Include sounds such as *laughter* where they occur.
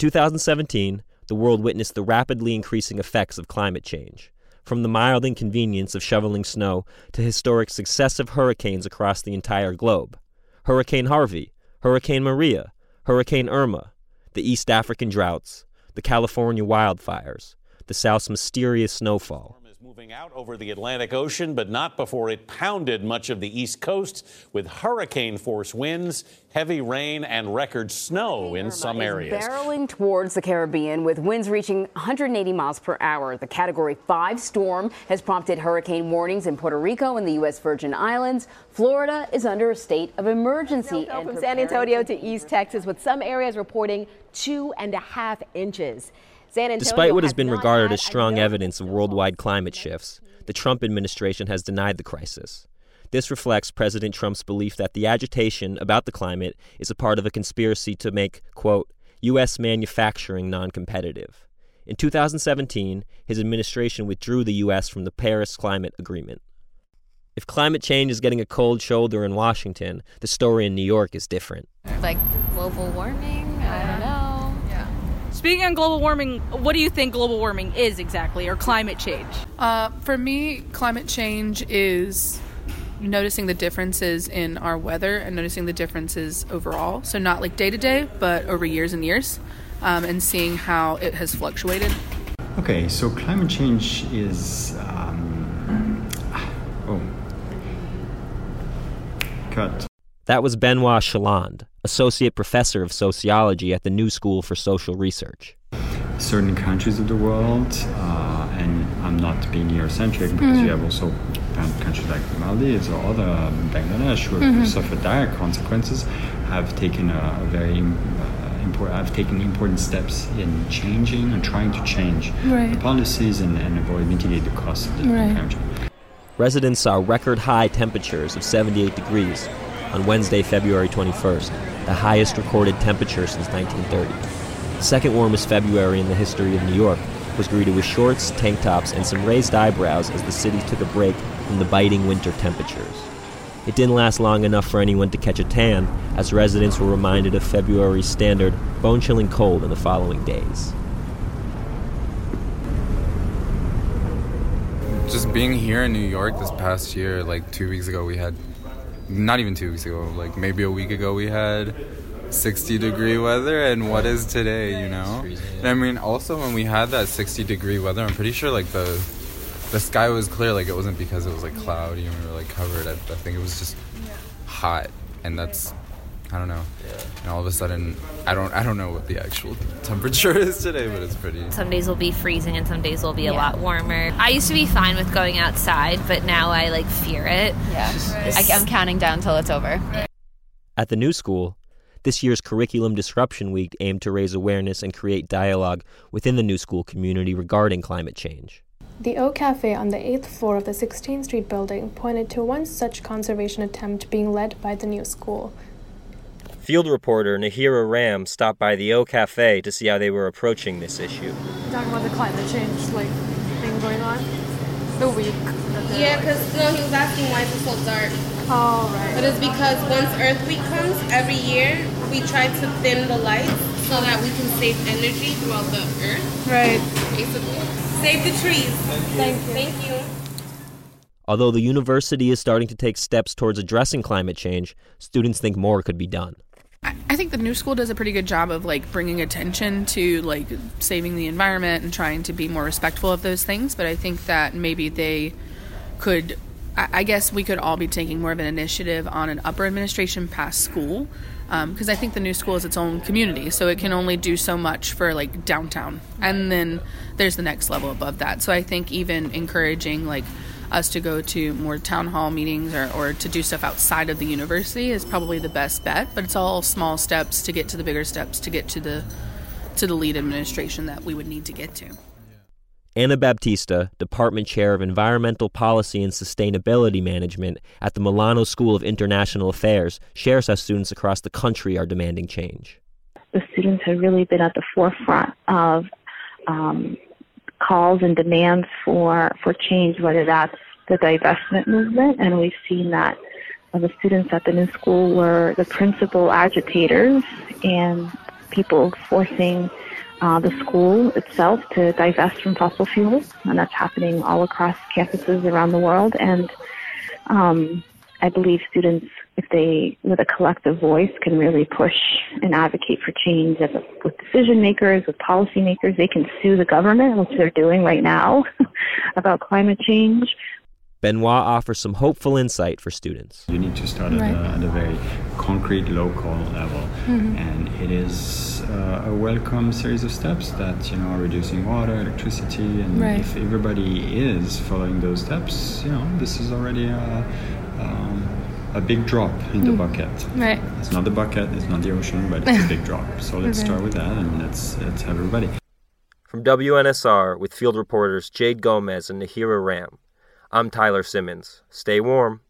2017, the world witnessed the rapidly increasing effects of climate change, from the mild inconvenience of shoveling snow to historic successive hurricanes across the entire globe. Hurricane Harvey, Hurricane Maria, Hurricane Irma, the East African droughts, the California wildfires, the South's mysterious snowfall, moving out over the Atlantic Ocean, but not before it pounded much of the East Coast with hurricane force winds, heavy rain, and record snow in Irma some is areas. barreling towards the Caribbean with winds reaching 180 miles per hour. The Category 5 storm has prompted hurricane warnings in Puerto Rico and the U.S. Virgin Islands. Florida is under a state of emergency. Fell and from San Antonio to East Texas, with some areas reporting two and a half inches. San Antonio Despite what has been regarded as strong evidence of worldwide climate shifts, the Trump administration has denied the crisis. This reflects President Trump's belief that the agitation about the climate is a part of a conspiracy to make, quote, U.S. manufacturing non competitive. In 2017, his administration withdrew the U.S. from the Paris Climate Agreement. If climate change is getting a cold shoulder in Washington, the story in New York is different. Like global warming? I don't know. Speaking on global warming, what do you think global warming is exactly, or climate change? Uh, for me, climate change is noticing the differences in our weather and noticing the differences overall. So, not like day to day, but over years and years, um, and seeing how it has fluctuated. Okay, so climate change is. Um, oh. Cut. That was Benoit Challand, associate professor of sociology at the New School for Social Research. Certain countries of the world, uh, and I'm not being Eurocentric because you have also countries like the Maldives or other um, Bangladesh who have suffered dire consequences, have taken a, a very uh, important, have taken important steps in changing and trying to change Right. the policies and, and avoid mitigate the costs of the Right. climate change. Residents saw record high temperatures of 78 degrees on Wednesday, February 21st, the highest recorded temperature since 1930. The second warmest February in the history of New York was greeted with shorts, tank tops, and some raised eyebrows as the city took a break from the biting winter temperatures. It didn't last long enough for anyone to catch a tan, as residents were reminded of February's standard bone chilling cold in the following days. just being here in New York this past year, like two weeks ago, we had not even two weeks ago, like maybe a week ago, we had 60 degree weather, and what is today, you know? And I mean, also when we had that 60 degree weather, I'm pretty sure like the the sky was clear, like it wasn't because it was like cloudy and we were like covered. I, I think it was just hot, and that's I don't know. Yeah. And all of a sudden, I don't I don't know what the actual *laughs* temperature is today, but it's pretty. Some days will be freezing and some days will be a lot warmer. I used to be fine with going outside, but now I like fear it. Yeah. I, I'm counting down till it's over. At the new school, this year's Curriculum Disruption Week aimed to raise awareness and create dialogue within the new school community regarding climate change. The O Cafe on the 8th floor of the 16th Street building pointed to one such conservation attempt being led by the new school. Field reporter Nahira Ram stopped by the O Cafe to see how they were approaching this issue. talking about the climate change like thing going on. The week. that they're, Yeah, like- because no, he was asking why it's so dark. Oh right. But it's because once Earth Week comes every year, we try to dim the lights so that we can save energy throughout the Earth. Right. Basically, save the trees. Thank you. Thank you. Although the university is starting to take steps towards addressing climate change, students think more could be done. I think the new school does a pretty good job of like bringing attention to like saving the environment and trying to be more respectful of those things. But I think that maybe they could, I guess we could all be taking more of an initiative on an upper administration past school. Um, because I think the new school is its own community, so it can only do so much for like downtown, and then there's the next level above that. So I think even encouraging like us to go to more town hall meetings or, or to do stuff outside of the university is probably the best bet but it's all small steps to get to the bigger steps to get to the to the lead administration that we would need to get to Ana Baptista, Department Chair of Environmental Policy and Sustainability Management at the Milano School of International Affairs, shares how students across the country are demanding change. the students have really been at the forefront of um, calls and demands for, for change, whether that's the divestment movement, and we've seen that uh, the students at the new school were the principal agitators, and people forcing uh, the school itself to divest from fossil fuels, and that's happening all across campuses around the world. And um, I believe students, if they, with a collective voice, can really push and advocate for change as a, with decision makers, with policy makers. They can sue the government, which they're doing right now, *laughs* about climate change. Benoit offers some hopeful insight for students. You need to start Right. at, a, at a very concrete, local level, Mhm. and it is uh, a welcome series of steps that you know are reducing water, electricity, and Right. if everybody is following those steps, you know this is already a, um, a big drop in the Mm. bucket. Right. It's not the bucket, it's not the ocean, but it's a big drop. So let's Okay. start with that, and let's let's have everybody. From WNSR with field reporters Jade Gomez and Nahira Ram, I'm Tyler Simmons. Stay warm.